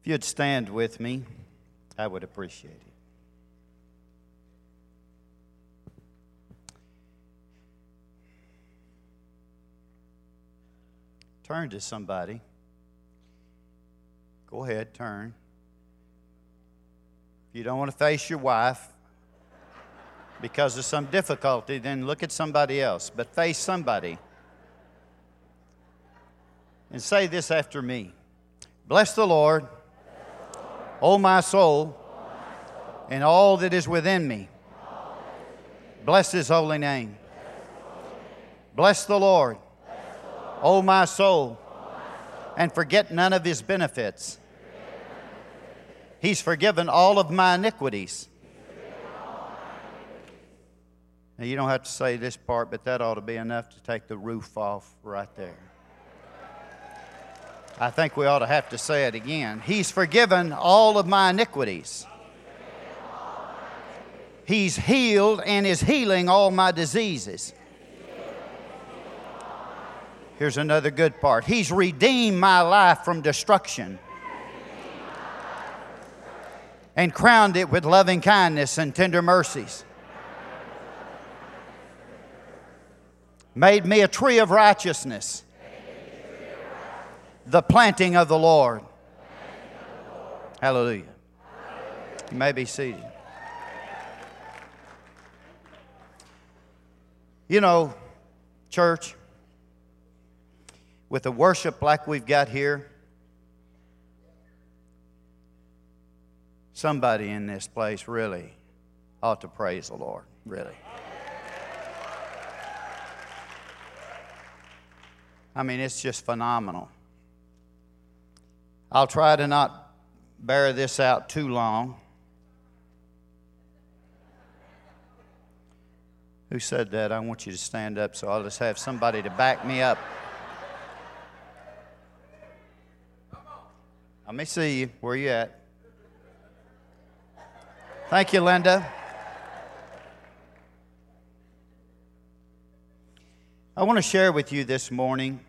If you'd stand with me, I would appreciate it. Turn to somebody. Go ahead, turn. If you don't want to face your wife because of some difficulty, then look at somebody else, but face somebody. And say this after me Bless the Lord, O my soul, and all that is within me. Bless his holy name. Bless the Lord, O my soul, and forget none of his benefits. He's forgiven all of my iniquities. Now, you don't have to say this part, but that ought to be enough to take the roof off right there. I think we ought to have to say it again. He's forgiven all of my iniquities. He's healed and is healing all my diseases. Here's another good part. He's redeemed my life from destruction and crowned it with loving kindness and tender mercies. Made me a tree of righteousness the planting of the Lord. Hallelujah. You may be seated. You know, church, with the worship like we've got here, somebody in this place really ought to praise the Lord, really. I mean, it's just phenomenal. I'll try to not bear this out too long. Who said that? I want you to stand up so I'll just have somebody to back me up. Let me see you. Where you at? Thank you, Linda. I want to share with you this morning.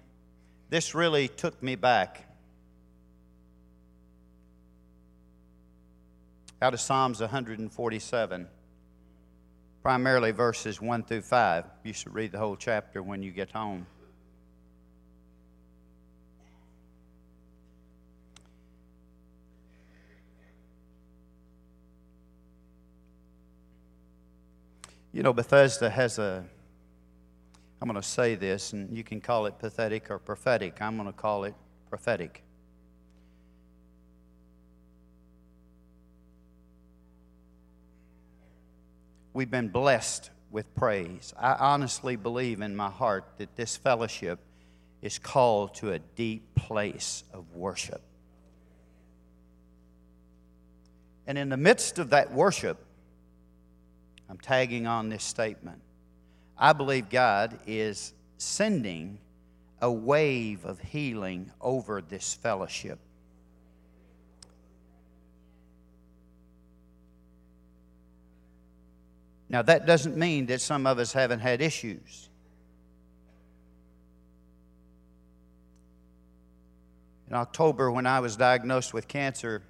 This really took me back. Out of Psalms 147, primarily verses 1 through 5. You should read the whole chapter when you get home. You know, Bethesda has a, I'm going to say this, and you can call it pathetic or prophetic. I'm going to call it prophetic. We've been blessed with praise. I honestly believe in my heart that this fellowship is called to a deep place of worship. And in the midst of that worship, I'm tagging on this statement. I believe God is sending a wave of healing over this fellowship. Now, that doesn't mean that some of us haven't had issues. In October, when I was diagnosed with cancer,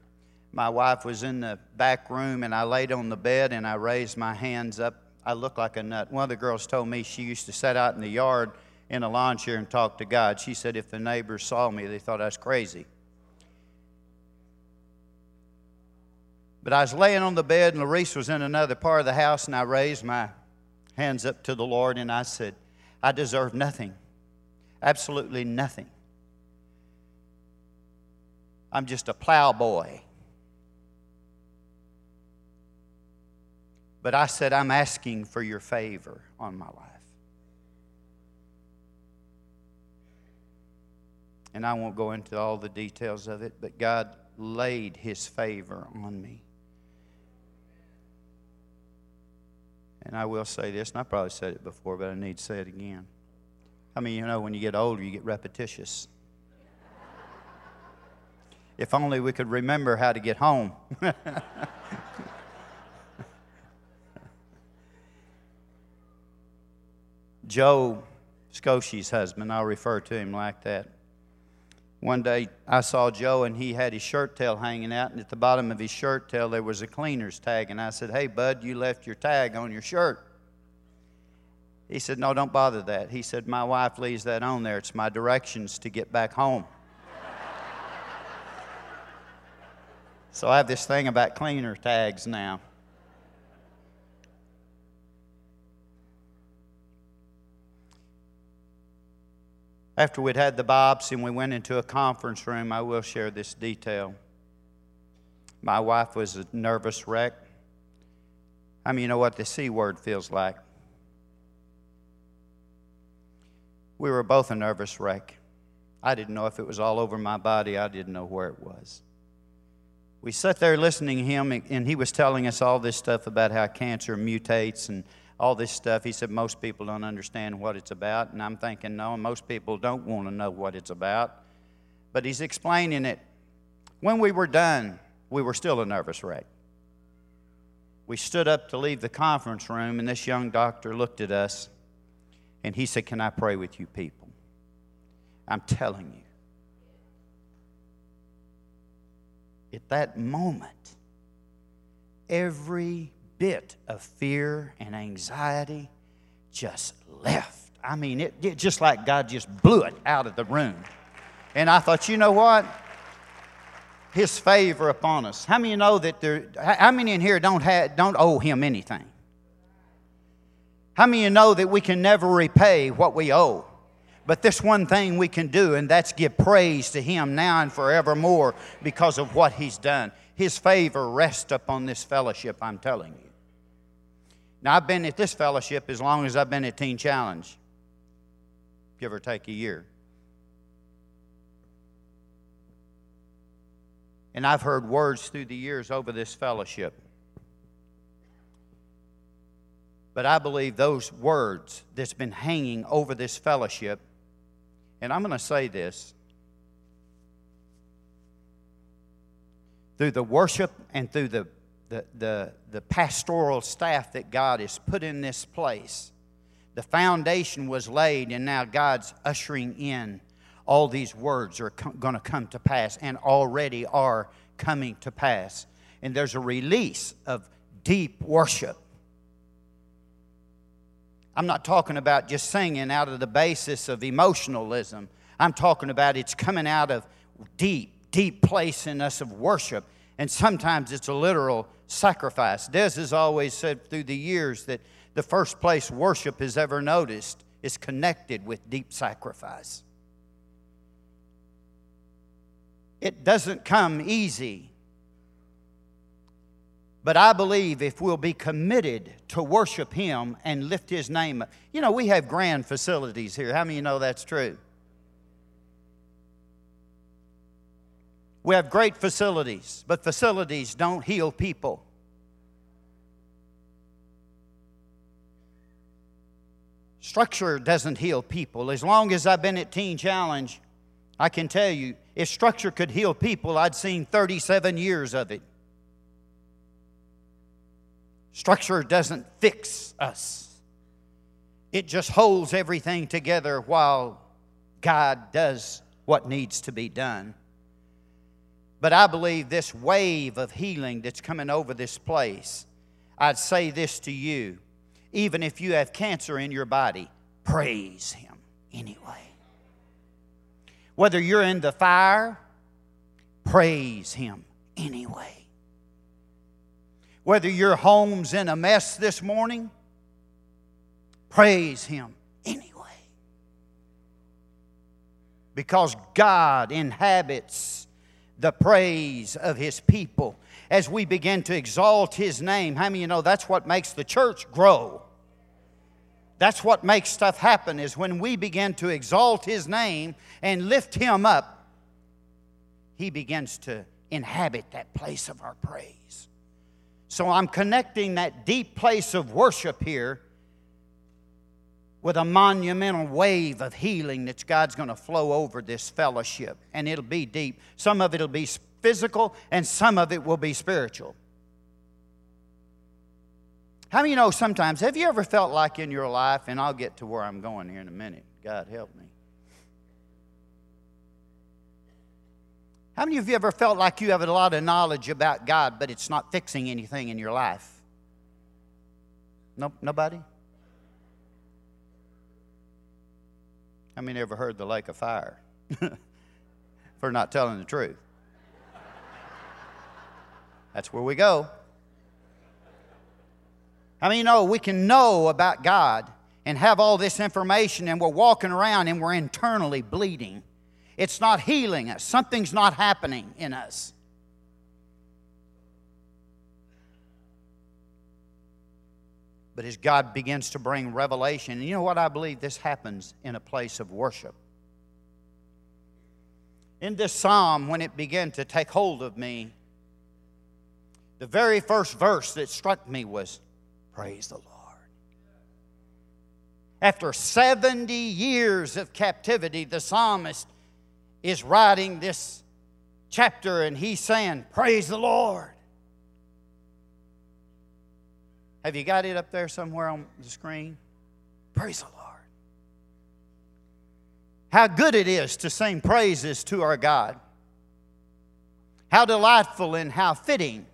my wife was in the back room and I laid on the bed and I raised my hands up. I looked like a nut. One of the girls told me she used to sit out in the yard in a lawn chair and talk to God. She said if the neighbors saw me, they thought I was crazy. But I was laying on the bed, and Larice was in another part of the house, and I raised my hands up to the Lord, and I said, I deserve nothing, absolutely nothing. I'm just a plowboy. But I said, I'm asking for your favor on my life. And I won't go into all the details of it, but God laid his favor on me. And I will say this, and I probably said it before, but I need to say it again. I mean, you know, when you get older, you get repetitious. if only we could remember how to get home. Joe Scoshi's husband, I'll refer to him like that. One day I saw Joe and he had his shirt tail hanging out, and at the bottom of his shirt tail there was a cleaner's tag. And I said, Hey, bud, you left your tag on your shirt. He said, No, don't bother that. He said, My wife leaves that on there. It's my directions to get back home. so I have this thing about cleaner tags now. After we'd had the biopsy and we went into a conference room, I will share this detail. My wife was a nervous wreck. I mean, you know what the C word feels like? We were both a nervous wreck. I didn't know if it was all over my body, I didn't know where it was. We sat there listening to him, and he was telling us all this stuff about how cancer mutates and all this stuff. He said, Most people don't understand what it's about. And I'm thinking, No, most people don't want to know what it's about. But he's explaining it. When we were done, we were still a nervous wreck. We stood up to leave the conference room, and this young doctor looked at us and he said, Can I pray with you people? I'm telling you. At that moment, every bit of fear and anxiety just left. I mean, it, it just like God just blew it out of the room. And I thought, you know what? His favor upon us. How many know that there? How many in here don't have, don't owe Him anything? How many you know that we can never repay what we owe? But this one thing we can do, and that's give praise to Him now and forevermore because of what He's done. His favor rests upon this fellowship, I'm telling you. Now, I've been at this fellowship as long as I've been at Teen Challenge, give or take a year. And I've heard words through the years over this fellowship. But I believe those words that's been hanging over this fellowship, and I'm going to say this through the worship and through the the, the, the pastoral staff that God has put in this place. The foundation was laid, and now God's ushering in all these words are going to come to pass and already are coming to pass. And there's a release of deep worship. I'm not talking about just singing out of the basis of emotionalism. I'm talking about it's coming out of deep, deep place in us of worship. And sometimes it's a literal sacrifice. Des has always said through the years that the first place worship has ever noticed is connected with deep sacrifice. It doesn't come easy. But I believe if we'll be committed to worship Him and lift His name up. You know, we have grand facilities here. How many you know that's true? We have great facilities, but facilities don't heal people. Structure doesn't heal people. As long as I've been at Teen Challenge, I can tell you, if structure could heal people, I'd seen 37 years of it. Structure doesn't fix us, it just holds everything together while God does what needs to be done. But I believe this wave of healing that's coming over this place, I'd say this to you. Even if you have cancer in your body, praise Him anyway. Whether you're in the fire, praise Him anyway. Whether your home's in a mess this morning, praise Him anyway. Because God inhabits the praise of his people as we begin to exalt his name. How many you know that's what makes the church grow? That's what makes stuff happen is when we begin to exalt his name and lift him up, he begins to inhabit that place of our praise. So I'm connecting that deep place of worship here with a monumental wave of healing that God's going to flow over this fellowship. And it'll be deep. Some of it will be physical, and some of it will be spiritual. How many you know sometimes, have you ever felt like in your life, and I'll get to where I'm going here in a minute, God help me. How many of you ever felt like you have a lot of knowledge about God, but it's not fixing anything in your life? Nope, nobody? How many ever heard the lake of fire for not telling the truth? That's where we go. I mean, you know, we can know about God and have all this information, and we're walking around and we're internally bleeding. It's not healing us, something's not happening in us. But as God begins to bring revelation, and you know what? I believe this happens in a place of worship. In this psalm, when it began to take hold of me, the very first verse that struck me was Praise the Lord. After 70 years of captivity, the psalmist is writing this chapter and he's saying, Praise the Lord. Have you got it up there somewhere on the screen? Praise the Lord. How good it is to sing praises to our God. How delightful and how fitting.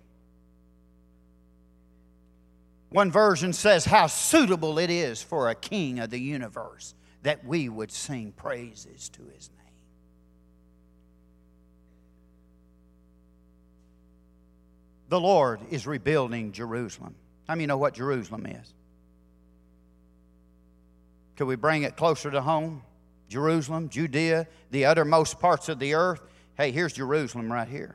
One version says, How suitable it is for a king of the universe that we would sing praises to his name. The Lord is rebuilding Jerusalem. How many know what Jerusalem is? Could we bring it closer to home? Jerusalem, Judea, the uttermost parts of the earth. Hey, here's Jerusalem right here.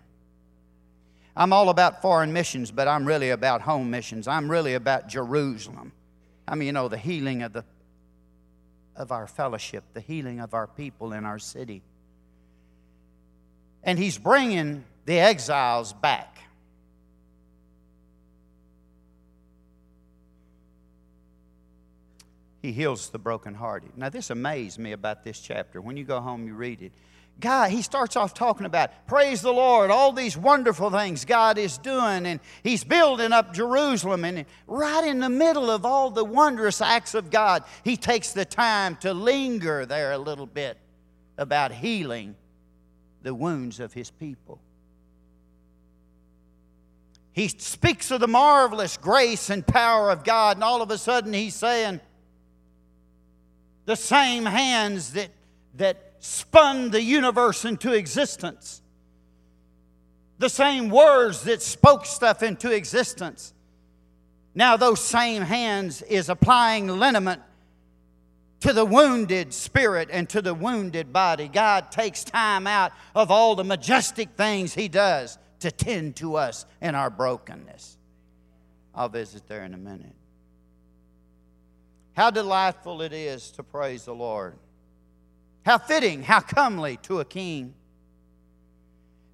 I'm all about foreign missions, but I'm really about home missions. I'm really about Jerusalem. I mean, you know, the healing of, the, of our fellowship, the healing of our people in our city. And he's bringing the exiles back. He heals the brokenhearted. Now, this amazed me about this chapter. When you go home, you read it. God, he starts off talking about, praise the Lord, all these wonderful things God is doing, and he's building up Jerusalem. And right in the middle of all the wondrous acts of God, he takes the time to linger there a little bit about healing the wounds of his people. He speaks of the marvelous grace and power of God, and all of a sudden he's saying, the same hands that, that spun the universe into existence, the same words that spoke stuff into existence. Now, those same hands is applying liniment to the wounded spirit and to the wounded body. God takes time out of all the majestic things He does to tend to us in our brokenness. I'll visit there in a minute. How delightful it is to praise the Lord. How fitting, how comely to a king.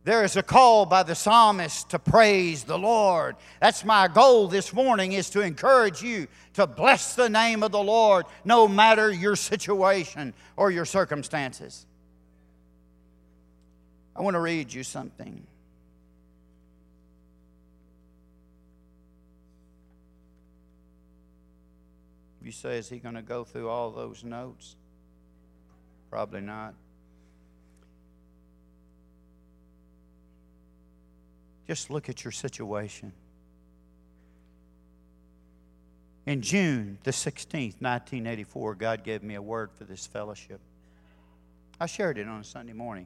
There is a call by the psalmist to praise the Lord. That's my goal this morning is to encourage you to bless the name of the Lord no matter your situation or your circumstances. I want to read you something. You say, is he going to go through all those notes? Probably not. Just look at your situation. In June the 16th, 1984, God gave me a word for this fellowship. I shared it on a Sunday morning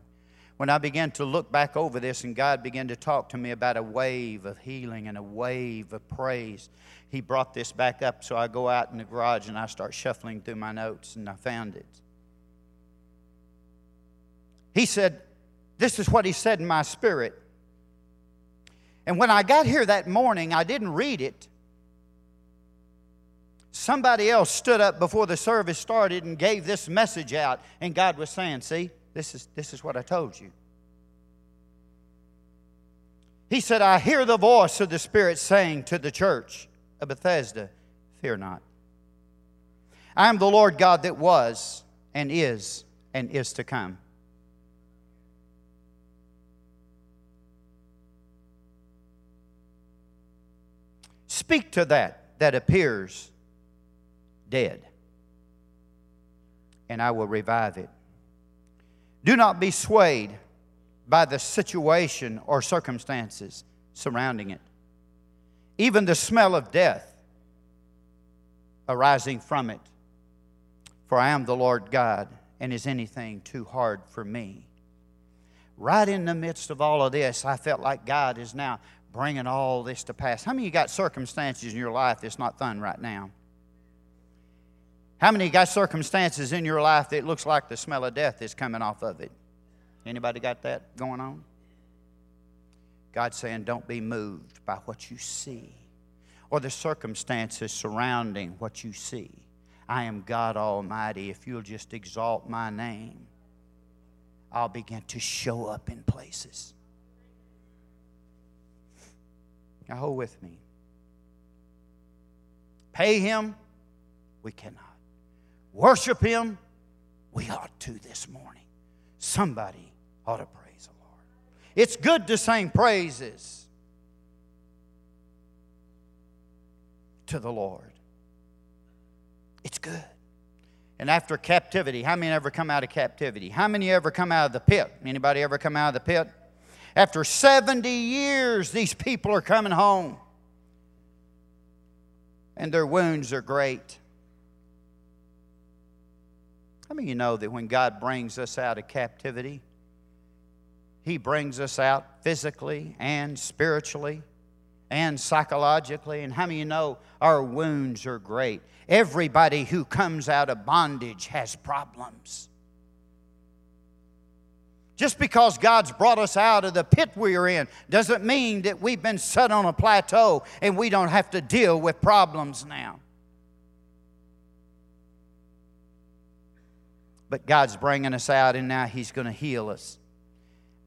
when I began to look back over this and God began to talk to me about a wave of healing and a wave of praise, He brought this back up. So I go out in the garage and I start shuffling through my notes and I found it. He said, This is what He said in my spirit. And when I got here that morning, I didn't read it. Somebody else stood up before the service started and gave this message out, and God was saying, See, this is, this is what I told you. He said, I hear the voice of the Spirit saying to the church of Bethesda, Fear not. I am the Lord God that was and is and is to come. Speak to that that appears dead, and I will revive it. Do not be swayed by the situation or circumstances surrounding it. Even the smell of death arising from it. For I am the Lord God, and is anything too hard for me? Right in the midst of all of this, I felt like God is now bringing all this to pass. How many you got circumstances in your life that's not fun right now? How many got circumstances in your life that looks like the smell of death is coming off of it? Anybody got that going on? God's saying, don't be moved by what you see or the circumstances surrounding what you see. I am God Almighty. If you'll just exalt my name, I'll begin to show up in places. Now, hold with me. Pay Him? We cannot. Worship Him? We ought to this morning. Somebody ought to Lord. It's good to sing praises to the Lord. It's good. And after captivity, how many ever come out of captivity? How many ever come out of the pit? Anybody ever come out of the pit? After 70 years, these people are coming home. And their wounds are great. How many of you know that when God brings us out of captivity, He brings us out physically and spiritually and psychologically? And how many you know our wounds are great? Everybody who comes out of bondage has problems. Just because God's brought us out of the pit we are in doesn't mean that we've been set on a plateau and we don't have to deal with problems now. But God's bringing us out and now He's going to heal us.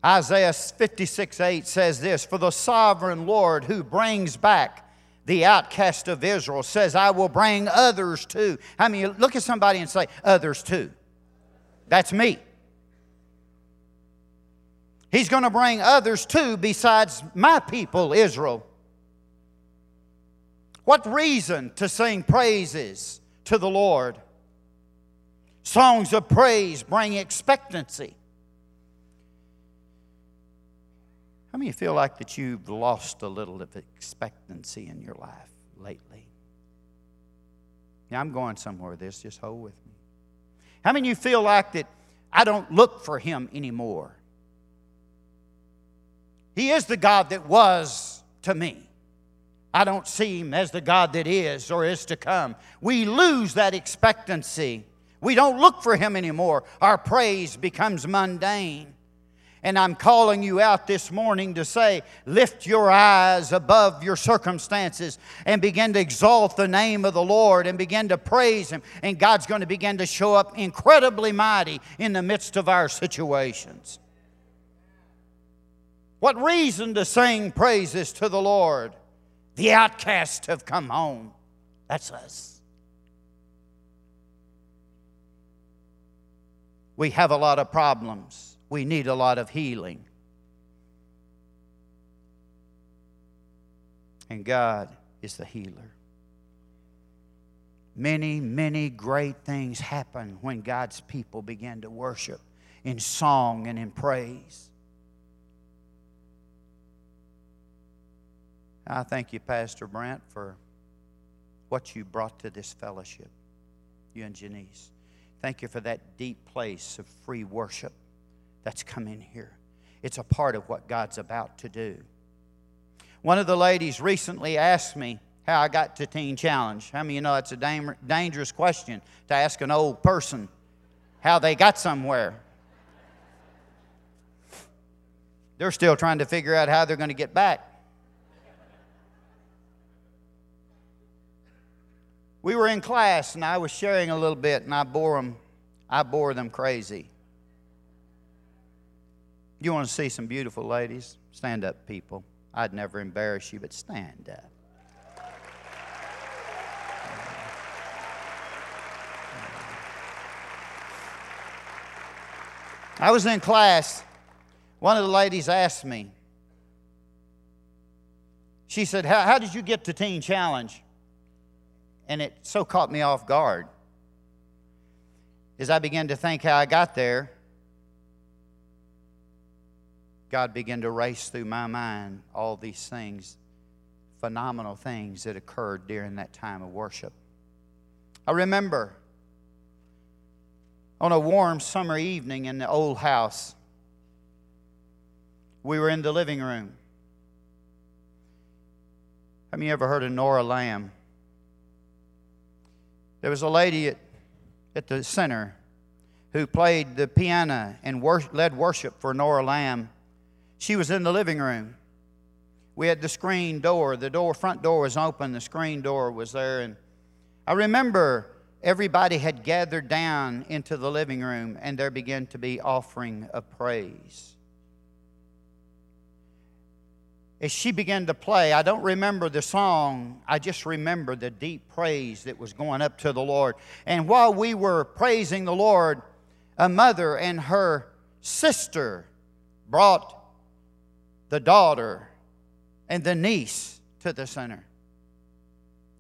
Isaiah 56 8 says this For the sovereign Lord who brings back the outcast of Israel says, I will bring others too. I mean, look at somebody and say, Others too. That's me. He's going to bring others too besides my people, Israel. What reason to sing praises to the Lord? Songs of praise bring expectancy. How many feel like that you've lost a little of expectancy in your life lately? Yeah, I'm going somewhere this. Just hold with me. How many of you feel like that I don't look for him anymore? He is the God that was to me. I don't see him as the God that is or is to come. We lose that expectancy. We don't look for him anymore. Our praise becomes mundane. And I'm calling you out this morning to say, lift your eyes above your circumstances and begin to exalt the name of the Lord and begin to praise Him. And God's going to begin to show up incredibly mighty in the midst of our situations. What reason to sing praises to the Lord? The outcasts have come home. That's us. We have a lot of problems we need a lot of healing. And God is the healer. Many, many great things happen when God's people begin to worship in song and in praise. I thank you, Pastor Brent, for what you brought to this fellowship, you and Janice. Thank you for that deep place of free worship that's come in here. It's a part of what God's about to do. One of the ladies recently asked me how I got to Teen Challenge. How many of you know that's a dangerous question to ask an old person how they got somewhere? They're still trying to figure out how they're going to get back. We were in class and I was sharing a little bit and I bore them I bore them crazy. You want to see some beautiful ladies? Stand up, people. I'd never embarrass you, but stand up. I was in class. One of the ladies asked me, she said, How, how did you get to Teen Challenge? And it so caught me off guard. As I began to think how I got there, God began to race through my mind all these things, phenomenal things that occurred during that time of worship. I remember on a warm summer evening in the old house, we were in the living room. Have you ever heard of Nora Lam? There was a lady at, at the center who played the piano and wor- led worship for Nora Lam. She was in the living room. We had the screen door. The door, front door was open. The screen door was there. And I remember everybody had gathered down into the living room and there began to be offering of praise as she began to play, I don't remember the song, I just remember the deep praise that was going up to the Lord. And while we were praising the Lord, a mother and her sister brought the daughter and the niece to the center.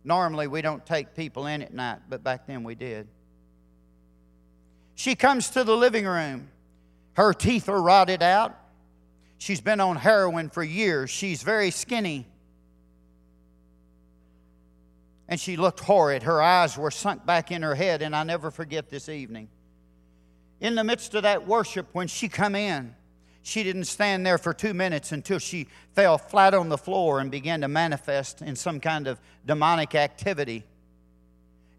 Normally, we don't take people in at night, but back then we did. She comes to the living room. Her teeth are rotted out. She's been on heroin for years. She's very skinny. And she looked horrid. Her eyes were sunk back in her head, and I never forget this evening. In the midst of that worship, when she come in, she didn't stand there for two minutes until she fell flat on the floor and began to manifest in some kind of demonic activity.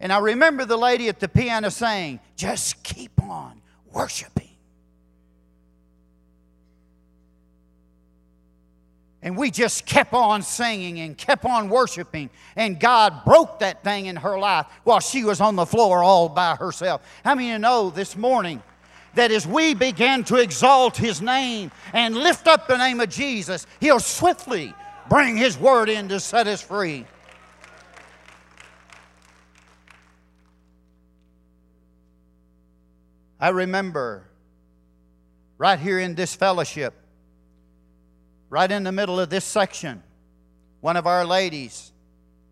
And I remember the lady at the piano saying, Just keep on worshiping. And we just kept on singing and kept on worshiping. And God broke that thing in her life while she was on the floor all by herself. How many of you know this morning that as we begin to exalt His name and lift up the name of Jesus, He'll swiftly bring His word in to set us free? I remember right here in this fellowship right in the middle of this section, one of our ladies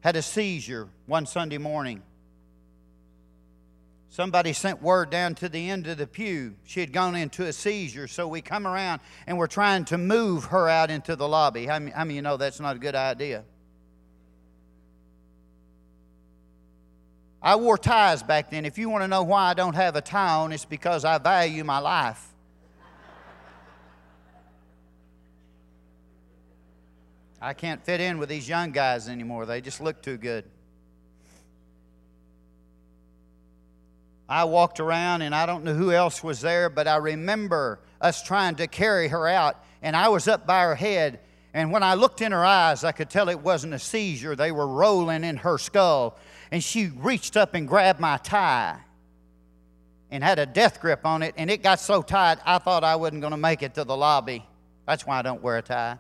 had a seizure one Sunday morning. Somebody sent word down to the end of the pew. She had gone into a seizure, so we come around and we're trying to move her out into the lobby. How many, how many you know that's not a good idea? I wore ties back then. If you want to know why I don't have a tie on, it's because I value my life. I can't fit in with these young guys anymore. They just look too good. I walked around and I don't know who else was there, but I remember us trying to carry her out, and I was up by her head. And when I looked in her eyes, I could tell it wasn't a seizure. They were rolling in her skull. And she reached up and grabbed my tie and had a death grip on it, and it got so tight I thought I wasn't going to make it to the lobby. That's why I don't wear a tie.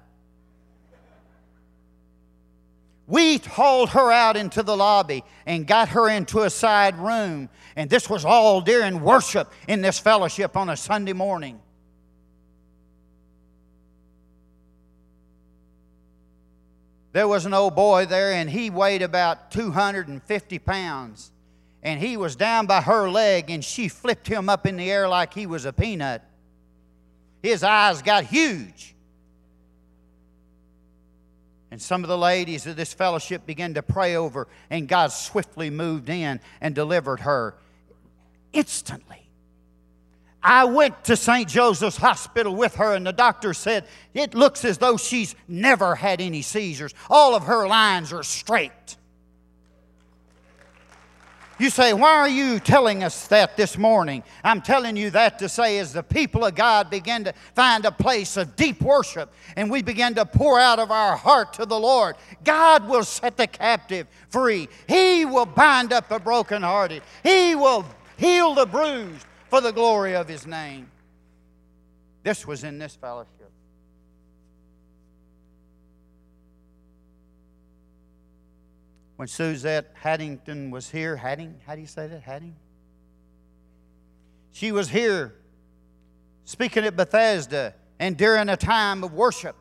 We hauled her out into the lobby and got her into a side room. And this was all during worship in this fellowship on a Sunday morning. There was an old boy there, and he weighed about 250 pounds. And he was down by her leg, and she flipped him up in the air like he was a peanut. His eyes got huge. And some of the ladies of this fellowship began to pray over, and God swiftly moved in and delivered her instantly. I went to St. Joseph's Hospital with her, and the doctor said, It looks as though she's never had any seizures. All of her lines are straight. You say, Why are you telling us that this morning? I'm telling you that to say, as the people of God begin to find a place of deep worship and we begin to pour out of our heart to the Lord, God will set the captive free. He will bind up the brokenhearted, He will heal the bruised for the glory of His name. This was in this fellowship. When Suzette Haddington was here. Hadding? How do you say that? Hadding? She was here speaking at Bethesda and during a time of worship.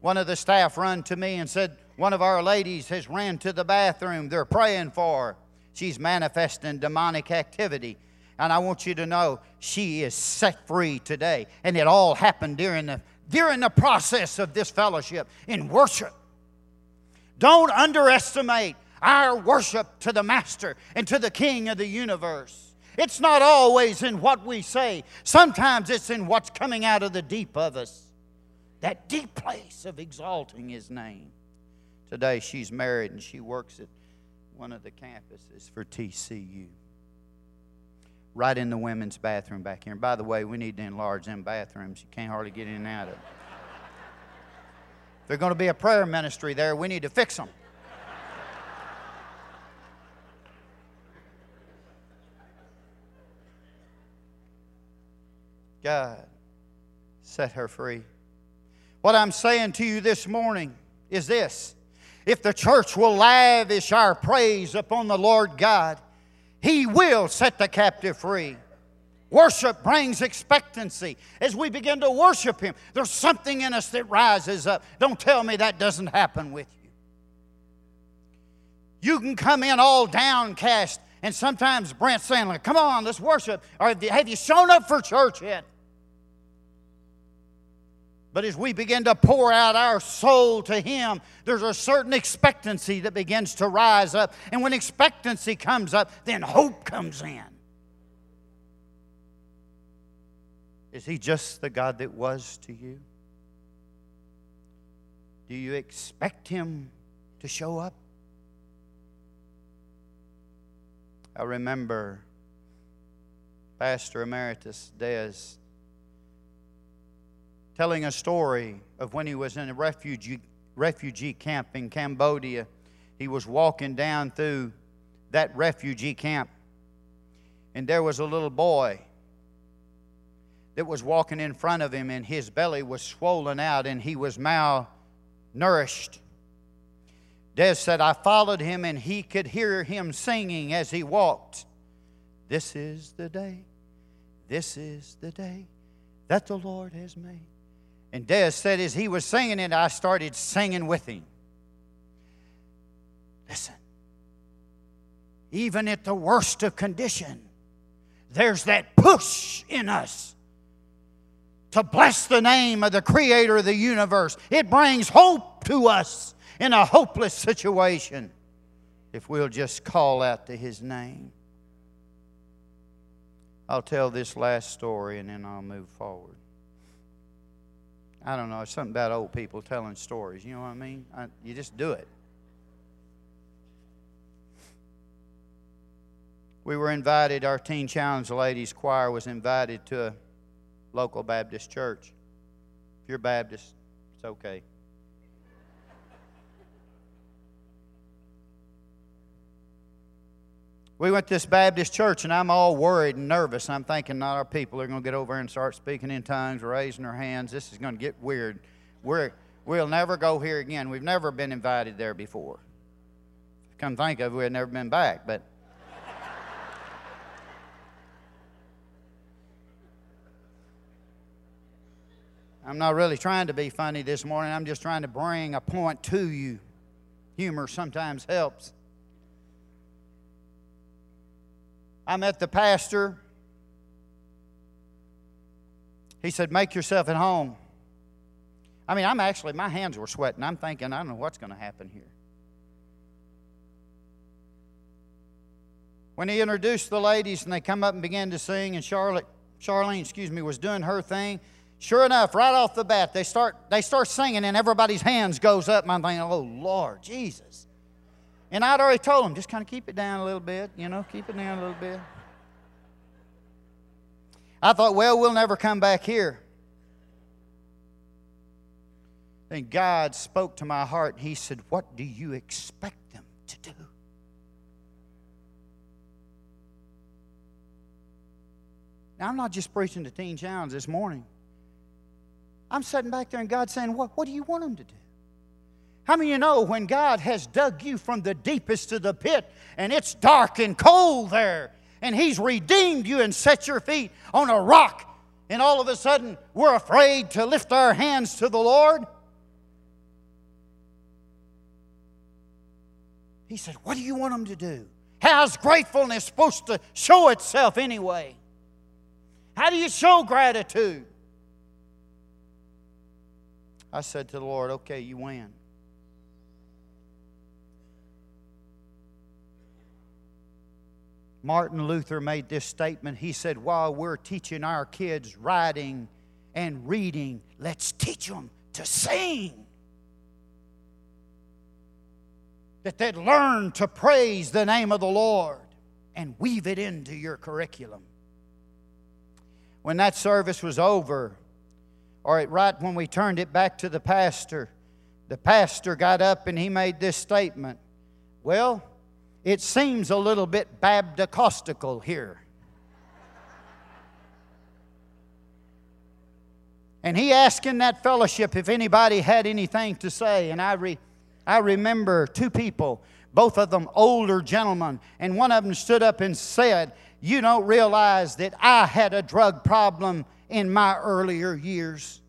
One of the staff run to me and said, One of our ladies has ran to the bathroom. They're praying for her. She's manifesting demonic activity. And I want you to know she is set free today. And it all happened during the, during the process of this fellowship in worship. Don't underestimate our worship to the Master and to the King of the universe. It's not always in what we say, sometimes it's in what's coming out of the deep of us. That deep place of exalting His name. Today she's married and she works at one of the campuses for TCU. Right in the women's bathroom back here. And by the way, we need to enlarge them bathrooms. You can't hardly get in and out of them. If there's going to be a prayer ministry there, we need to fix them. God set her free. What I'm saying to you this morning is this if the church will lavish our praise upon the Lord God, He will set the captive free. Worship brings expectancy. As we begin to worship Him, there's something in us that rises up. Don't tell me that doesn't happen with you. You can come in all downcast, and sometimes Brent saying, Come on, let's worship. Or have you shown up for church yet? But as we begin to pour out our soul to Him, there's a certain expectancy that begins to rise up. And when expectancy comes up, then hope comes in. Is He just the God that was to you? Do you expect Him to show up? I remember Pastor Emeritus Des telling a story of when he was in a refugee, refugee camp in Cambodia. He was walking down through that refugee camp, and there was a little boy that was walking in front of him, and his belly was swollen out, and he was malnourished. Des said, I followed him, and he could hear him singing as he walked. This is the day, this is the day that the Lord has made. And Des said, as he was singing it, I started singing with him. Listen, even at the worst of condition, there's that push in us to bless the name of the creator of the universe. It brings hope to us in a hopeless situation if we'll just call out to his name. I'll tell this last story and then I'll move forward. I don't know, it's something about old people telling stories. You know what I mean? I, you just do it. We were invited, our Teen Challenge Ladies Choir was invited to a local Baptist church. If you're Baptist, it's okay. we went to this Baptist church, and I'm all worried and nervous. I'm thinking not our people are going to get over and start speaking in tongues, raising their hands. This is going to get weird. We're, we'll never go here again. We've never been invited there before. Come think of it, we had never been back, but. I'm not really trying to be funny this morning. I'm just trying to bring a point to you. Humor sometimes helps. I met the pastor. He said, Make yourself at home. I mean, I'm actually, my hands were sweating. I'm thinking, I don't know what's going to happen here. When he introduced the ladies and they come up and began to sing, and Charlotte, Charlene, excuse me, was doing her thing, sure enough, right off the bat, they start, they start singing and everybody's hands goes up. And I'm thinking, oh, Lord, Jesus. And I'd already told them, just kind of keep it down a little bit, you know, keep it down a little bit. I thought, well, we'll never come back here. Then God spoke to my heart. He said, What do you expect them to do? Now, I'm not just preaching to Teen Challenge this morning. I'm sitting back there and God's saying, What, what do you want them to do? How many of you know when God has dug you from the deepest of the pit and it's dark and cold there and He's redeemed you and set your feet on a rock and all of a sudden we're afraid to lift our hands to the Lord? He said, What do you want them to do? How's gratefulness supposed to show itself anyway? How do you show gratitude? I said to the Lord, okay, you win. Martin Luther made this statement. He said, While we're teaching our kids writing and reading, let's teach them to sing. That they'd learn to praise the name of the Lord and weave it into your curriculum. When that service was over, or right when we turned it back to the pastor, the pastor got up and he made this statement Well, it seems a little bit Baptistical here. And he asked in that fellowship if anybody had anything to say. And I, re, I remember two people, both of them older gentlemen, and one of them stood up and said, You don't realize that I had a drug problem in my earlier years.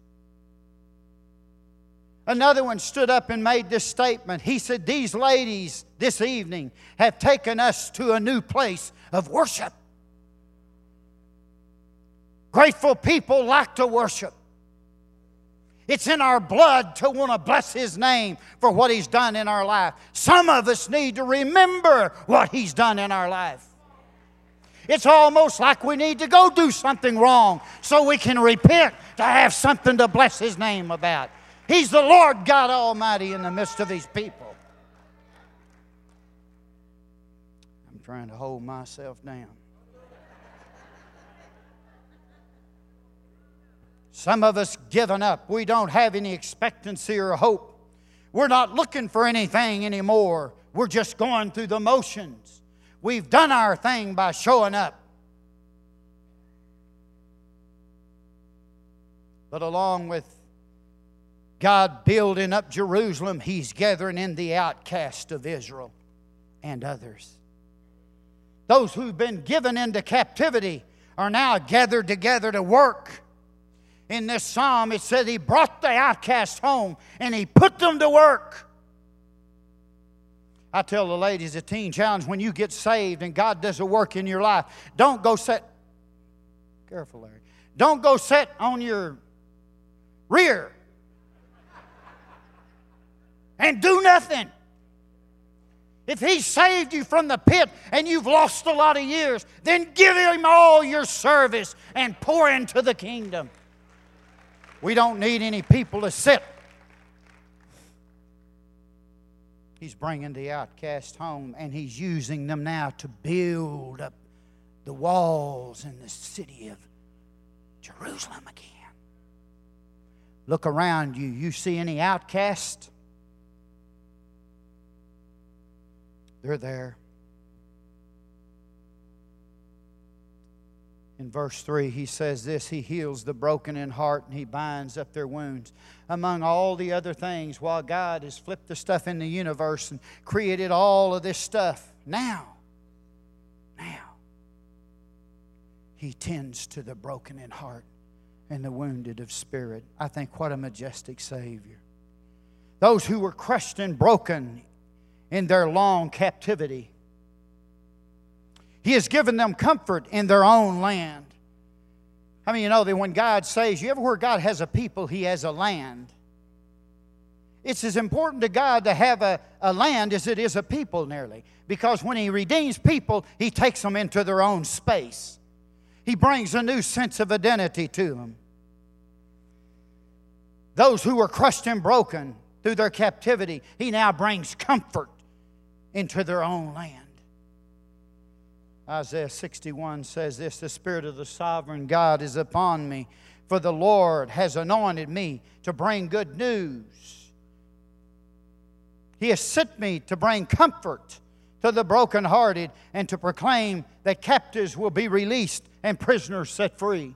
Another one stood up and made this statement. He said, These ladies this evening have taken us to a new place of worship. Grateful people like to worship. It's in our blood to want to bless His name for what He's done in our life. Some of us need to remember what He's done in our life. It's almost like we need to go do something wrong so we can repent to have something to bless His name about. He's the Lord God Almighty in the midst of His people. I'm trying to hold myself down. Some of us given up. We don't have any expectancy or hope. We're not looking for anything anymore. We're just going through the motions. We've done our thing by showing up. But along with God building up Jerusalem, He's gathering in the outcast of Israel and others. Those who've been given into captivity are now gathered together to work. In this psalm, it said He brought the outcast home and He put them to work. I tell the ladies at Teen Challenge when you get saved and God does a work in your life, don't go sit. Careful, Larry. Don't go sit on your rear and do nothing. If He saved you from the pit and you've lost a lot of years, then give Him all your service and pour into the kingdom. We don't need any people to sit. He's bringing the outcast home and He's using them now to build up the walls in the city of Jerusalem again. Look around you. You see any outcast? They're there. In verse 3, he says this He heals the broken in heart and He binds up their wounds. Among all the other things, while God has flipped the stuff in the universe and created all of this stuff, now, now, He tends to the broken in heart and the wounded of spirit. I think what a majestic Savior. Those who were crushed and broken in their long captivity. He has given them comfort in their own land. I mean, you know that when God says, you ever heard God has a people, He has a land. It's as important to God to have a, a land as it is a people, nearly. Because when He redeems people, He takes them into their own space. He brings a new sense of identity to them. Those who were crushed and broken through their captivity, He now brings comfort into their own land. Isaiah 61 says this The Spirit of the sovereign God is upon me, for the Lord has anointed me to bring good news. He has sent me to bring comfort to the brokenhearted and to proclaim that captives will be released and prisoners set free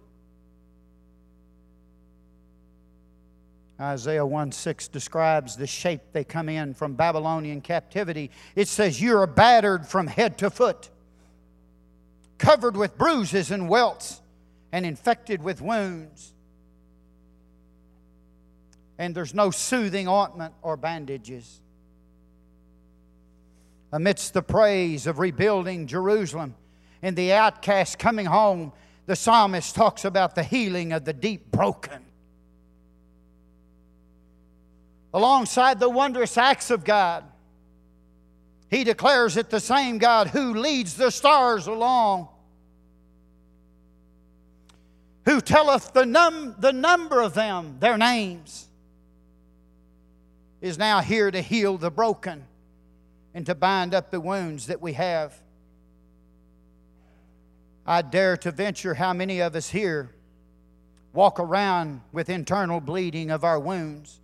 Isaiah 1 6 describes the shape they come in from Babylonian captivity. It says, You are battered from head to foot, covered with bruises and welts, and infected with wounds. And there's no soothing ointment or bandages. amidst the praise of rebuilding Jerusalem and the outcast coming home, the psalmist talks about the healing of the deep broken. Alongside the wondrous acts of God, he declares that the same God who leads the stars along, who telleth the, num- the number of them, their names, is now here to heal the broken and to bind up the wounds that we have. I dare to venture how many of us here walk around with internal bleeding of our wounds.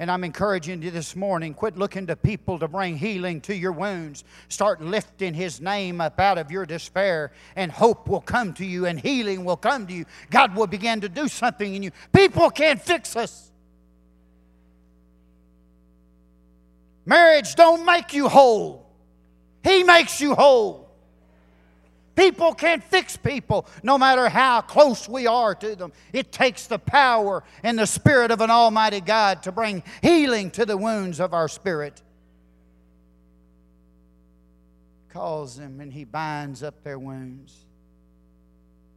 And I'm encouraging you this morning quit looking to people to bring healing to your wounds. Start lifting His name up out of your despair, and hope will come to you, and healing will come to you. God will begin to do something in you. People can't fix us. Marriage don't make you whole, He makes you whole. People can't fix people no matter how close we are to them. It takes the power and the Spirit of an Almighty God to bring healing to the wounds of our spirit. Calls them and He binds up their wounds.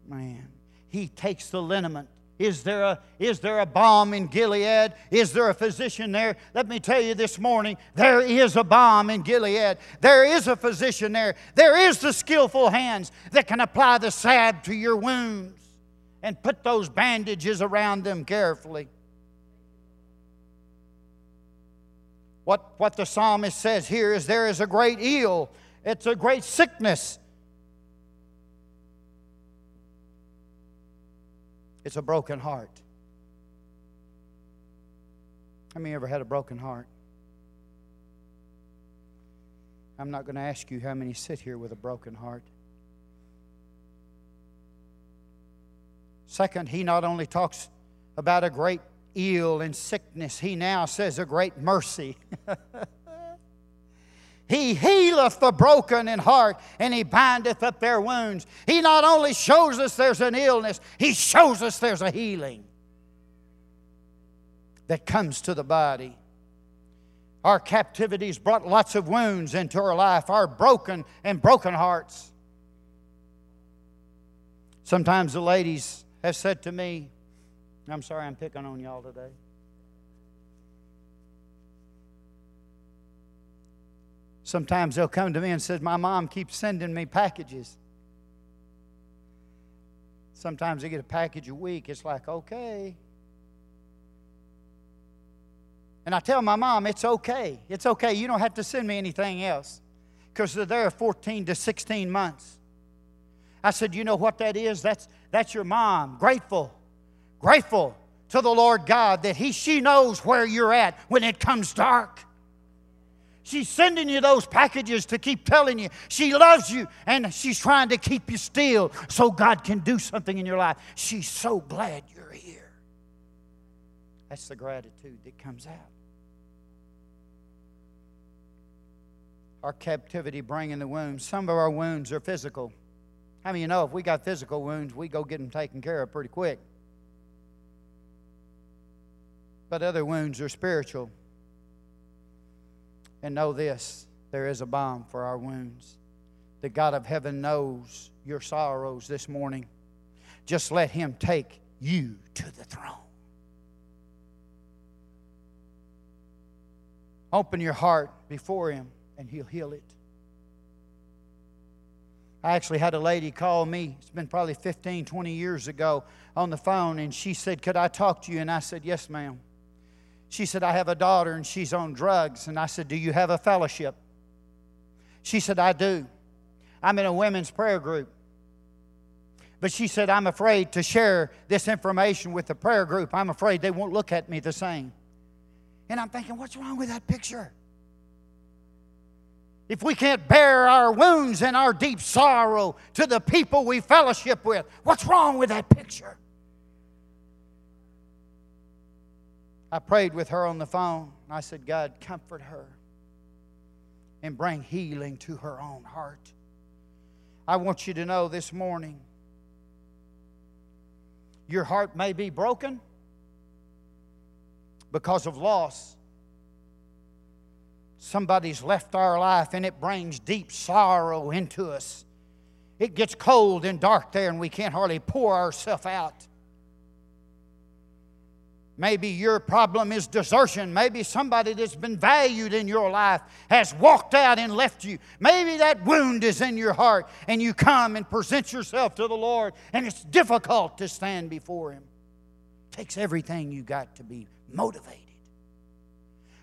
Man, He takes the liniment is there, a, is there a balm in Gilead? Is there a physician there? Let me tell you this morning there is a balm in Gilead. There is a physician there. There is the skillful hands that can apply the salve to your wounds and put those bandages around them carefully. What, what the psalmist says here is there is a great ill, it's a great sickness It's a broken heart. How many ever had a broken heart? I'm not going to ask you how many sit here with a broken heart. Second, he not only talks about a great ill and sickness, he now says a great mercy. He healeth the broken in heart and he bindeth up their wounds. He not only shows us there's an illness, he shows us there's a healing that comes to the body. Our captivities brought lots of wounds into our life, our broken and broken hearts. Sometimes the ladies have said to me, I'm sorry I'm picking on y'all today. Sometimes they'll come to me and say, My mom keeps sending me packages. Sometimes they get a package a week. It's like, okay. And I tell my mom, it's okay. It's okay. You don't have to send me anything else because they're there 14 to 16 months. I said, You know what that is? That's, that's your mom. Grateful. Grateful to the Lord God that he, she knows where you're at when it comes dark. She's sending you those packages to keep telling you she loves you and she's trying to keep you still so God can do something in your life. She's so glad you're here. That's the gratitude that comes out. Our captivity bringing the wounds. Some of our wounds are physical. How many you know if we got physical wounds, we go get them taken care of pretty quick? But other wounds are spiritual. And know this there is a balm for our wounds. The God of heaven knows your sorrows this morning. Just let Him take you to the throne. Open your heart before Him, and He'll heal it. I actually had a lady call me, it's been probably 15, 20 years ago, on the phone, and she said, Could I talk to you? And I said, Yes, ma'am. She said, I have a daughter and she's on drugs. And I said, Do you have a fellowship? She said, I do. I'm in a women's prayer group. But she said, I'm afraid to share this information with the prayer group. I'm afraid they won't look at me the same. And I'm thinking, what's wrong with that picture? If we can't bear our wounds and our deep sorrow to the people we fellowship with, what's wrong with that picture? I prayed with her on the phone. I said, God, comfort her and bring healing to her own heart. I want you to know this morning your heart may be broken because of loss. somebody's left our life and it brings deep sorrow into us. It gets cold and dark there and we can't hardly pour ourselves out. Maybe your problem is desertion. Maybe somebody that's been valued in your life has walked out and left you. Maybe that wound is in your heart and you come and present yourself to the Lord and it's difficult to stand before Him. It takes everything you got to be motivated.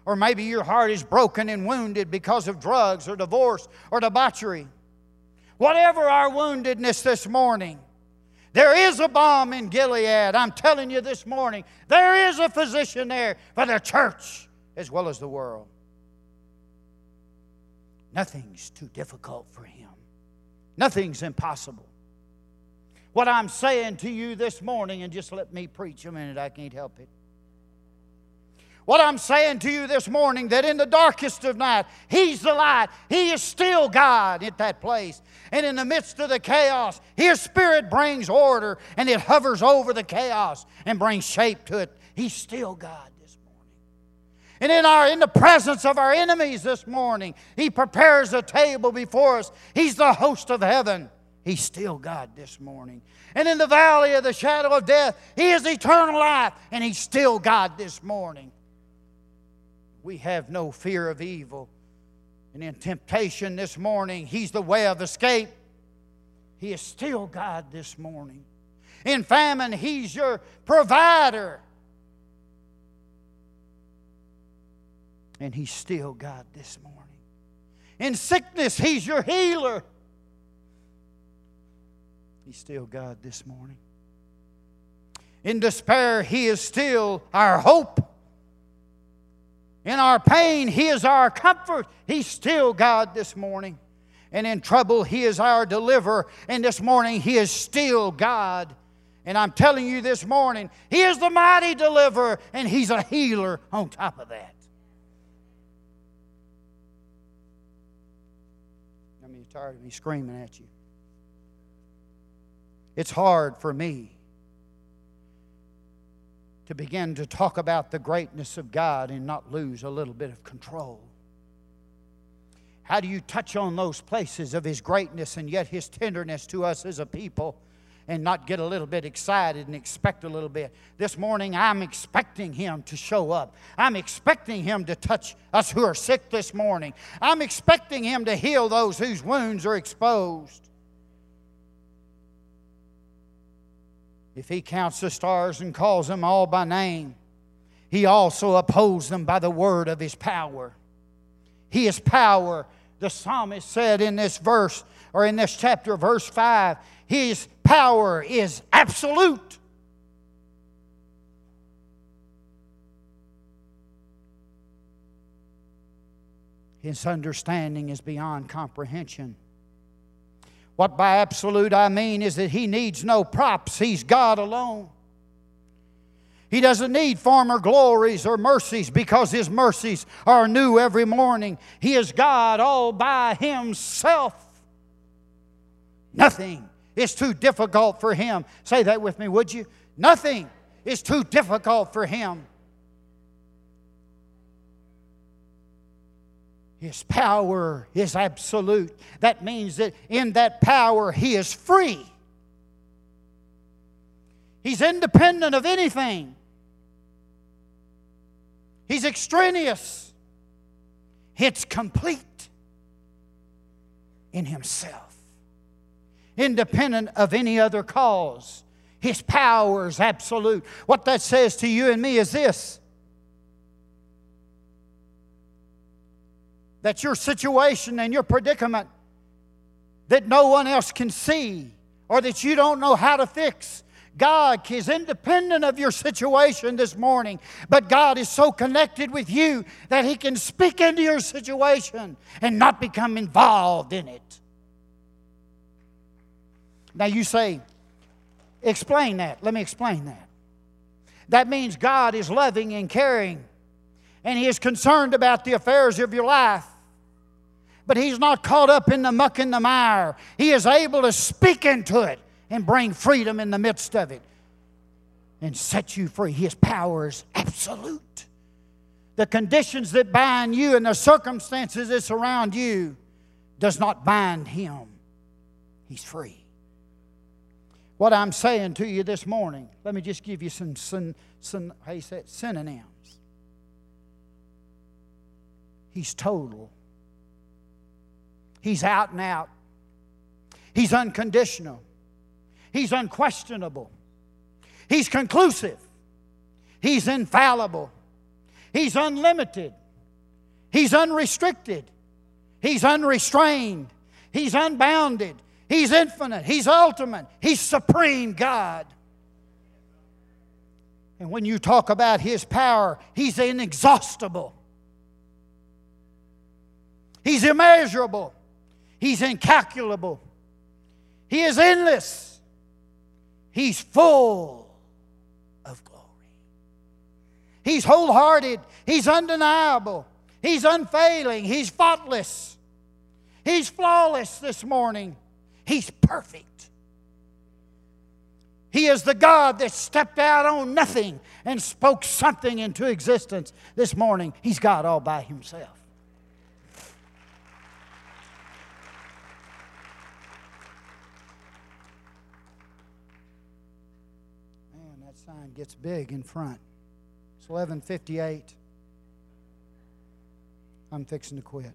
Or maybe your heart is broken and wounded because of drugs or divorce or debauchery. Whatever our woundedness this morning, there is a balm in Gilead. I'm telling you this morning, there is a physician there for the church as well as the world. Nothing's too difficult for him, nothing's impossible. What I'm saying to you this morning, and just let me preach a minute, I can't help it. What I'm saying to you this morning that in the darkest of night, He's the light. He is still God at that place. And in the midst of the chaos, His Spirit brings order and it hovers over the chaos and brings shape to it. He's still God this morning. And in, our, in the presence of our enemies this morning, He prepares a table before us. He's the host of heaven. He's still God this morning. And in the valley of the shadow of death, He is eternal life, and He's still God this morning we have no fear of evil. And in temptation this morning, He's the way of escape. He is still God this morning. In famine, He's your provider. And He's still God this morning. In sickness, He's your healer. He's still God this morning. In despair, He is still our hope. In our pain, He is our comfort. He's still God this morning. And in trouble, He is our deliverer. And this morning, He is still God. And I'm telling you this morning, He is the mighty deliverer, and He's a healer on top of that. I mean, you're tired of me screaming at you. It's hard for me to begin to talk about the greatness of God and not lose a little bit of control? How do you touch on those places of His greatness and yet His tenderness to us as a people and not get a little bit excited and expect a little bit? This morning, I'm expecting Him to show up. I'm expecting Him to touch us who are sick this morning. I'm expecting Him to heal those whose wounds are exposed. If he counts the stars and calls them all by name, he also upholds them by the word of his power. He is power. The psalmist said in this verse, or in this chapter, verse 5, his power is absolute. His understanding is beyond comprehension. What by absolute I mean is that he needs no props, he's God alone. He doesn't need former glories or mercies because his mercies are new every morning. He is God all by himself. Nothing is too difficult for him. Say that with me, would you? Nothing is too difficult for him. His power is absolute. That means that in that power, He is free. He's independent of anything. He's extraneous. It's complete in Himself, independent of any other cause. His power is absolute. What that says to you and me is this that your situation and your predicament that no one else can see or that you don't know how to fix. God is independent of your situation this morning, but God is so connected with you that He can speak into your situation and not become involved in it. Now you say, explain that. Let me explain that. That means God is loving and caring and He is concerned about the affairs of your life. But He's not caught up in the muck and the mire. He is able to speak into it and bring freedom in the midst of it and set you free. His power is absolute. the conditions that bind you and the circumstances that surround you does not bind him. He's free. What I'm saying to you this morning, let me just give you some, some, some how you say it, synonyms. He's total. He's out and out. He's unconditional. He's unquestionable. He's conclusive. He's infallible. He's unlimited. He's unrestricted. He's unrestrained. He's unbounded. He's infinite. He's ultimate. He's supreme God. And when you talk about His power, He's inexhaustible. He's immeasurable. He's incalculable. He is endless. He's full of glory. He's wholehearted. He's undeniable. He's unfailing. He's faultless. He's flawless this morning. He's perfect. He is the God that stepped out on nothing and spoke something into existence this morning. He's God all by himself. Gets big in front. It's 1158. I'm fixing to quit.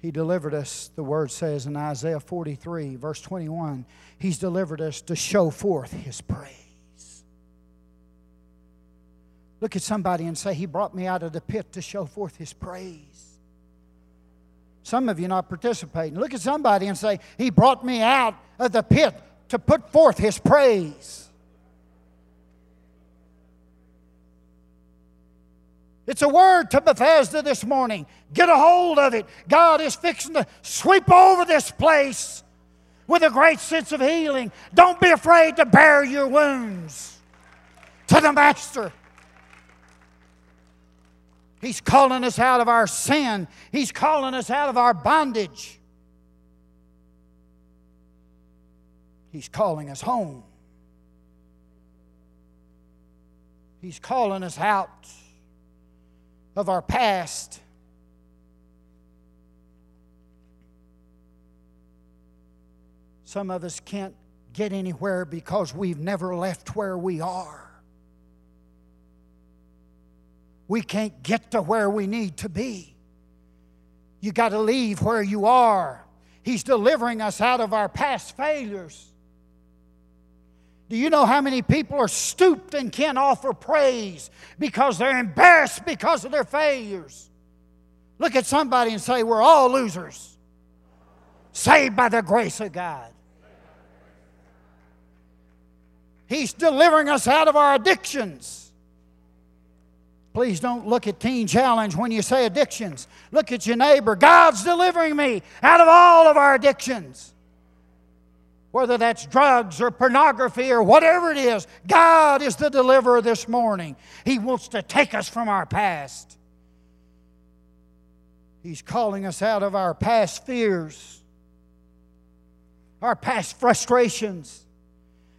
He delivered us, the word says in Isaiah 43, verse 21, He's delivered us to show forth His praise. Look at somebody and say, He brought me out of the pit to show forth His praise. Some of you not participating. Look at somebody and say, He brought me out of the pit to put forth His praise. It's a word to Bethesda this morning. Get a hold of it. God is fixing to sweep over this place with a great sense of healing. Don't be afraid to bear your wounds to the Master. He's calling us out of our sin, He's calling us out of our bondage. He's calling us home. He's calling us out of our past. Some of us can't get anywhere because we've never left where we are. We can't get to where we need to be. You got to leave where you are. He's delivering us out of our past failures. Do you know how many people are stooped and can't offer praise because they're embarrassed because of their failures? Look at somebody and say, We're all losers, saved by the grace of God. He's delivering us out of our addictions. Please don't look at Teen Challenge when you say addictions. Look at your neighbor. God's delivering me out of all of our addictions whether that's drugs or pornography or whatever it is, God is the deliverer this morning. He wants to take us from our past. He's calling us out of our past fears, our past frustrations,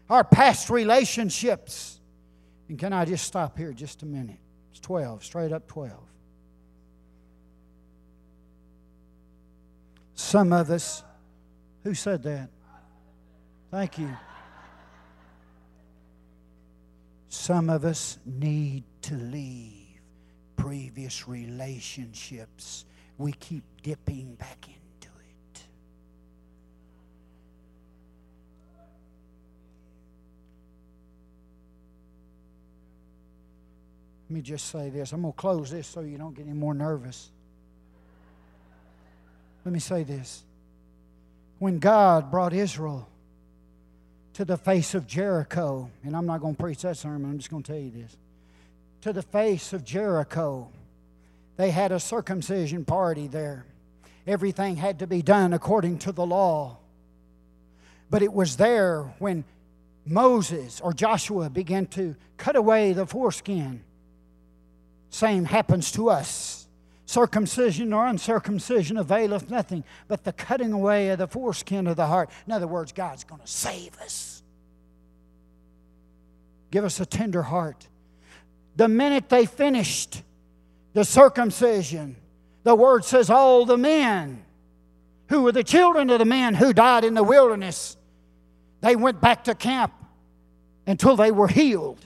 our past relationships. And can I just stop here just a minute? It's 12, straight up 12. Some of us, who said that? Thank you. Some of us need to leave previous relationships. We keep dipping back into Let me just say this. I'm going to close this so you don't get any more nervous. Let me say this. When God brought Israel to the face of Jericho. And I'm not going to preach that sermon, I'm just going to tell you this. To the face of Jericho, they had a circumcision party there. Everything had to be done according to the law. But it was there when Moses or Joshua began to cut away the foreskin. Same happens to us. Circumcision or uncircumcision availeth nothing but the cutting away of the foreskin of the heart. In other words, God's going to save us. Give us a tender heart. The minute they finished the circumcision, the word says, all the men who were the children of the men who died in the wilderness, they went back to camp until they were healed.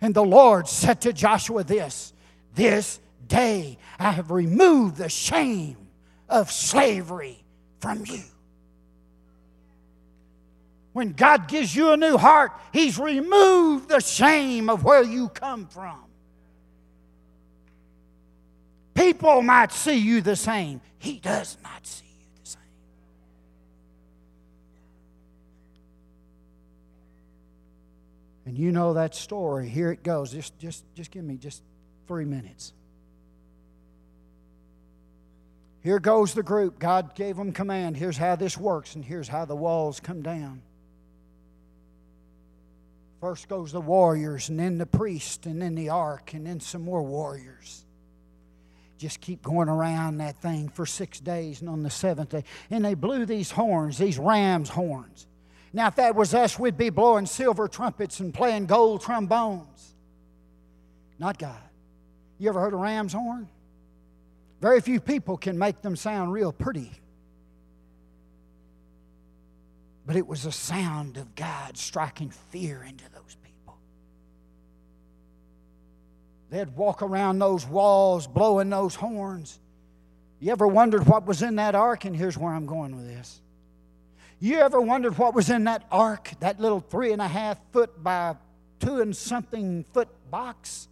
And the Lord said to Joshua this This day I have removed the shame of slavery from you. When God gives you a new heart, He's removed the shame of where you come from. People might see you the same, He does not see And you know that story. Here it goes. Just, just, just give me just three minutes. Here goes the group. God gave them command. Here's how this works, and here's how the walls come down. First goes the warriors, and then the priest, and then the ark, and then some more warriors. Just keep going around that thing for six days, and on the seventh day. And they blew these horns, these ram's horns. Now, if that was us, we'd be blowing silver trumpets and playing gold trombones. Not God. You ever heard a ram's horn? Very few people can make them sound real pretty. But it was a sound of God striking fear into those people. They'd walk around those walls blowing those horns. You ever wondered what was in that ark? And here's where I'm going with this. You ever wondered what was in that ark, that little three and a half foot by two and something foot box?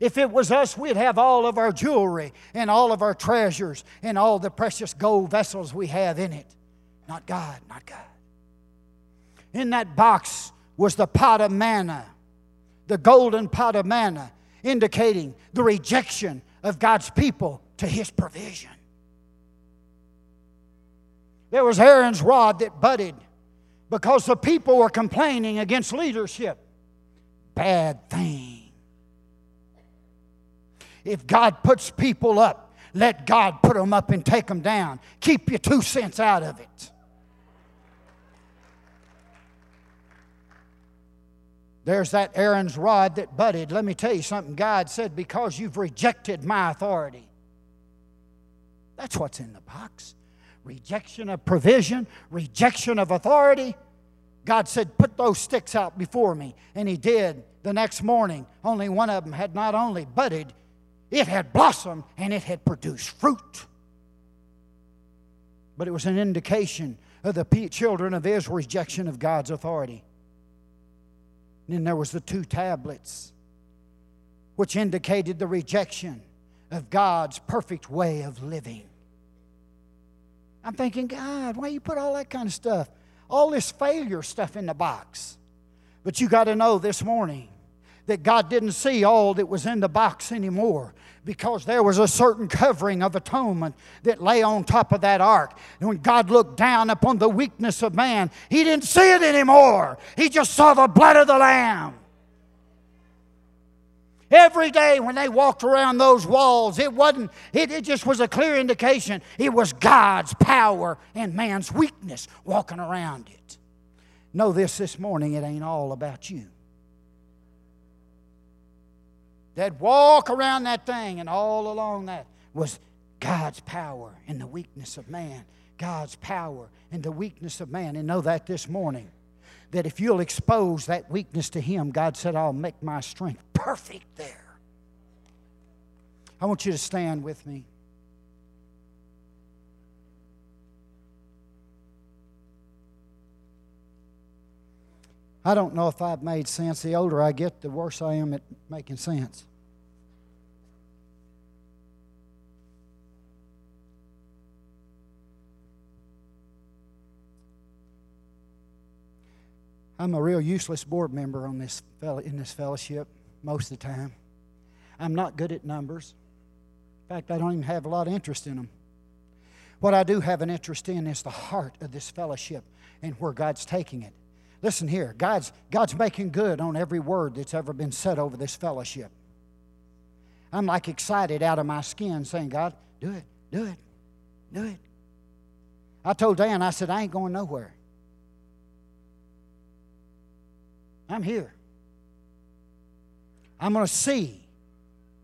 If it was us, we'd have all of our jewelry and all of our treasures and all the precious gold vessels we have in it. Not God, not God. In that box was the pot of manna, the golden pot of manna, indicating the rejection of God's people to his provision. There was Aaron's rod that budded because the people were complaining against leadership. Bad thing. If God puts people up, let God put them up and take them down. Keep your two cents out of it. There's that Aaron's rod that budded. Let me tell you something. God said, Because you've rejected my authority. That's what's in the box rejection of provision, rejection of authority. God said, Put those sticks out before me. And He did the next morning. Only one of them had not only budded, it had blossomed and it had produced fruit. But it was an indication of the children of Israel's rejection of God's authority. And then there was the two tablets, which indicated the rejection of God's perfect way of living. I'm thinking, God, why you put all that kind of stuff, all this failure stuff in the box? But you got to know this morning that God didn't see all that was in the box anymore because there was a certain covering of atonement that lay on top of that ark. And when God looked down upon the weakness of man, He didn't see it anymore. He just saw the blood of the Lamb. Every day when they walked around those walls, it wasn't, it, it just was a clear indication it was God's power and man's weakness walking around it. Know this this morning, it ain't all about you. They'd walk around that thing, and all along that was God's power and the weakness of man. God's power and the weakness of man. And know that this morning, that if you'll expose that weakness to Him, God said, I'll make my strength perfect there. I want you to stand with me. I don't know if I've made sense. The older I get, the worse I am at making sense. I'm a real useless board member on this in this fellowship most of the time. I'm not good at numbers. In fact, I don't even have a lot of interest in them. What I do have an interest in is the heart of this fellowship and where God's taking it. Listen here, God's, God's making good on every word that's ever been said over this fellowship. I'm like excited out of my skin saying, God, do it, do it, do it. I told Dan, I said, I ain't going nowhere. I'm here. I'm going to see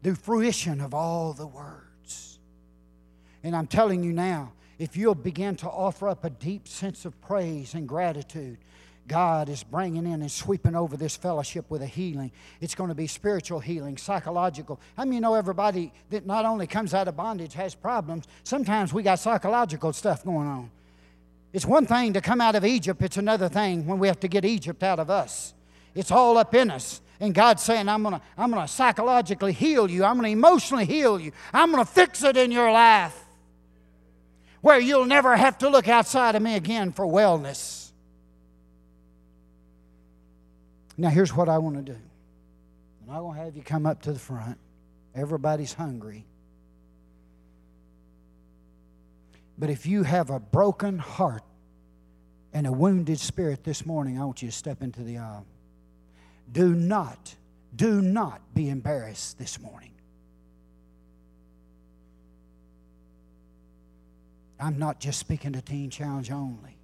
the fruition of all the words. And I'm telling you now, if you'll begin to offer up a deep sense of praise and gratitude, God is bringing in and sweeping over this fellowship with a healing. It's going to be spiritual healing, psychological. I mean, you know, everybody that not only comes out of bondage has problems, sometimes we got psychological stuff going on. It's one thing to come out of Egypt, it's another thing when we have to get Egypt out of us. It's all up in us. And God's saying, I'm going to I'm to psychologically heal you, I'm going to emotionally heal you, I'm going to fix it in your life where you'll never have to look outside of me again for wellness. Now, here's what I want to do. I'm not going to have you come up to the front. Everybody's hungry. But if you have a broken heart and a wounded spirit this morning, I want you to step into the aisle. Do not, do not be embarrassed this morning. I'm not just speaking to Teen Challenge only.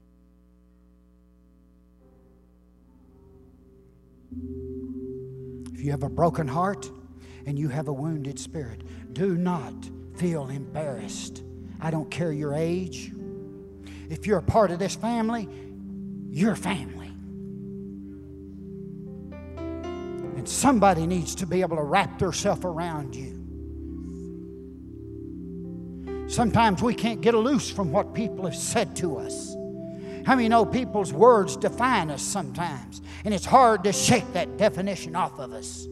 If you have a broken heart and you have a wounded spirit, do not feel embarrassed. I don't care your age. If you're a part of this family, you're family. Somebody needs to be able to wrap themselves around you. Sometimes we can't get loose from what people have said to us. How many know people's words define us sometimes? And it's hard to shake that definition off of us.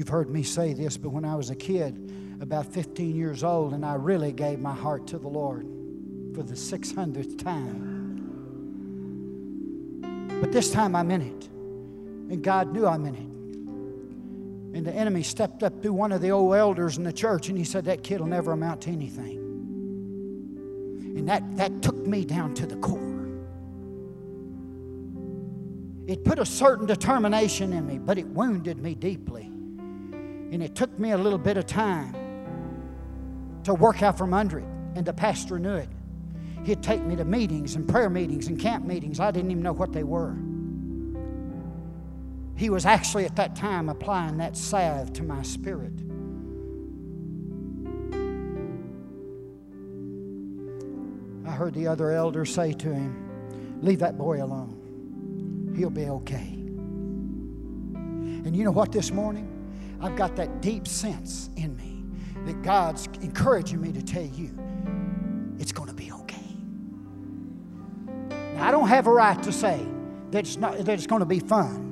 You've heard me say this, but when I was a kid, about 15 years old, and I really gave my heart to the Lord for the 600th time. But this time I'm in it. And God knew I'm in it. And the enemy stepped up to one of the old elders in the church and he said, That kid will never amount to anything. And that, that took me down to the core. It put a certain determination in me, but it wounded me deeply. And it took me a little bit of time to work out from under it. And the pastor knew it. He'd take me to meetings and prayer meetings and camp meetings. I didn't even know what they were. He was actually at that time applying that salve to my spirit. I heard the other elder say to him, Leave that boy alone. He'll be okay. And you know what this morning? I've got that deep sense in me that God's encouraging me to tell you it's going to be okay. Now, I don't have a right to say that it's, not, that it's going to be fun.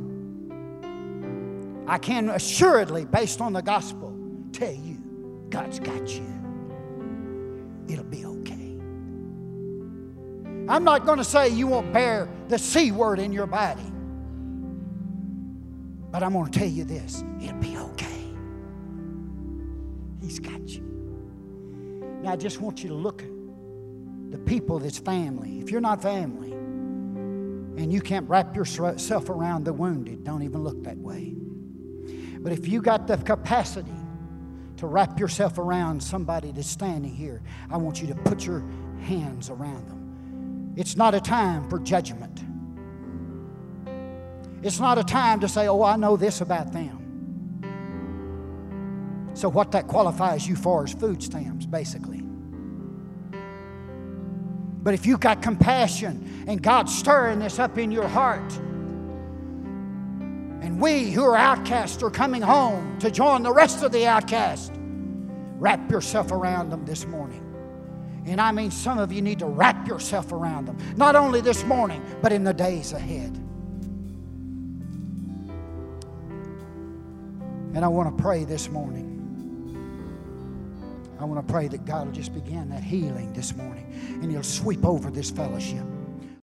I can assuredly, based on the gospel, tell you God's got you. It'll be okay. I'm not going to say you won't bear the C word in your body, but I'm going to tell you this it'll be. Got you. Now, I just want you to look at the people that's family. If you're not family and you can't wrap yourself around the wounded, don't even look that way. But if you got the capacity to wrap yourself around somebody that's standing here, I want you to put your hands around them. It's not a time for judgment. It's not a time to say, oh, I know this about them. So, what that qualifies you for is food stamps, basically. But if you've got compassion and God's stirring this up in your heart, and we who are outcasts are coming home to join the rest of the outcasts. Wrap yourself around them this morning. And I mean, some of you need to wrap yourself around them, not only this morning, but in the days ahead. And I want to pray this morning. I want to pray that God will just begin that healing this morning and He'll sweep over this fellowship.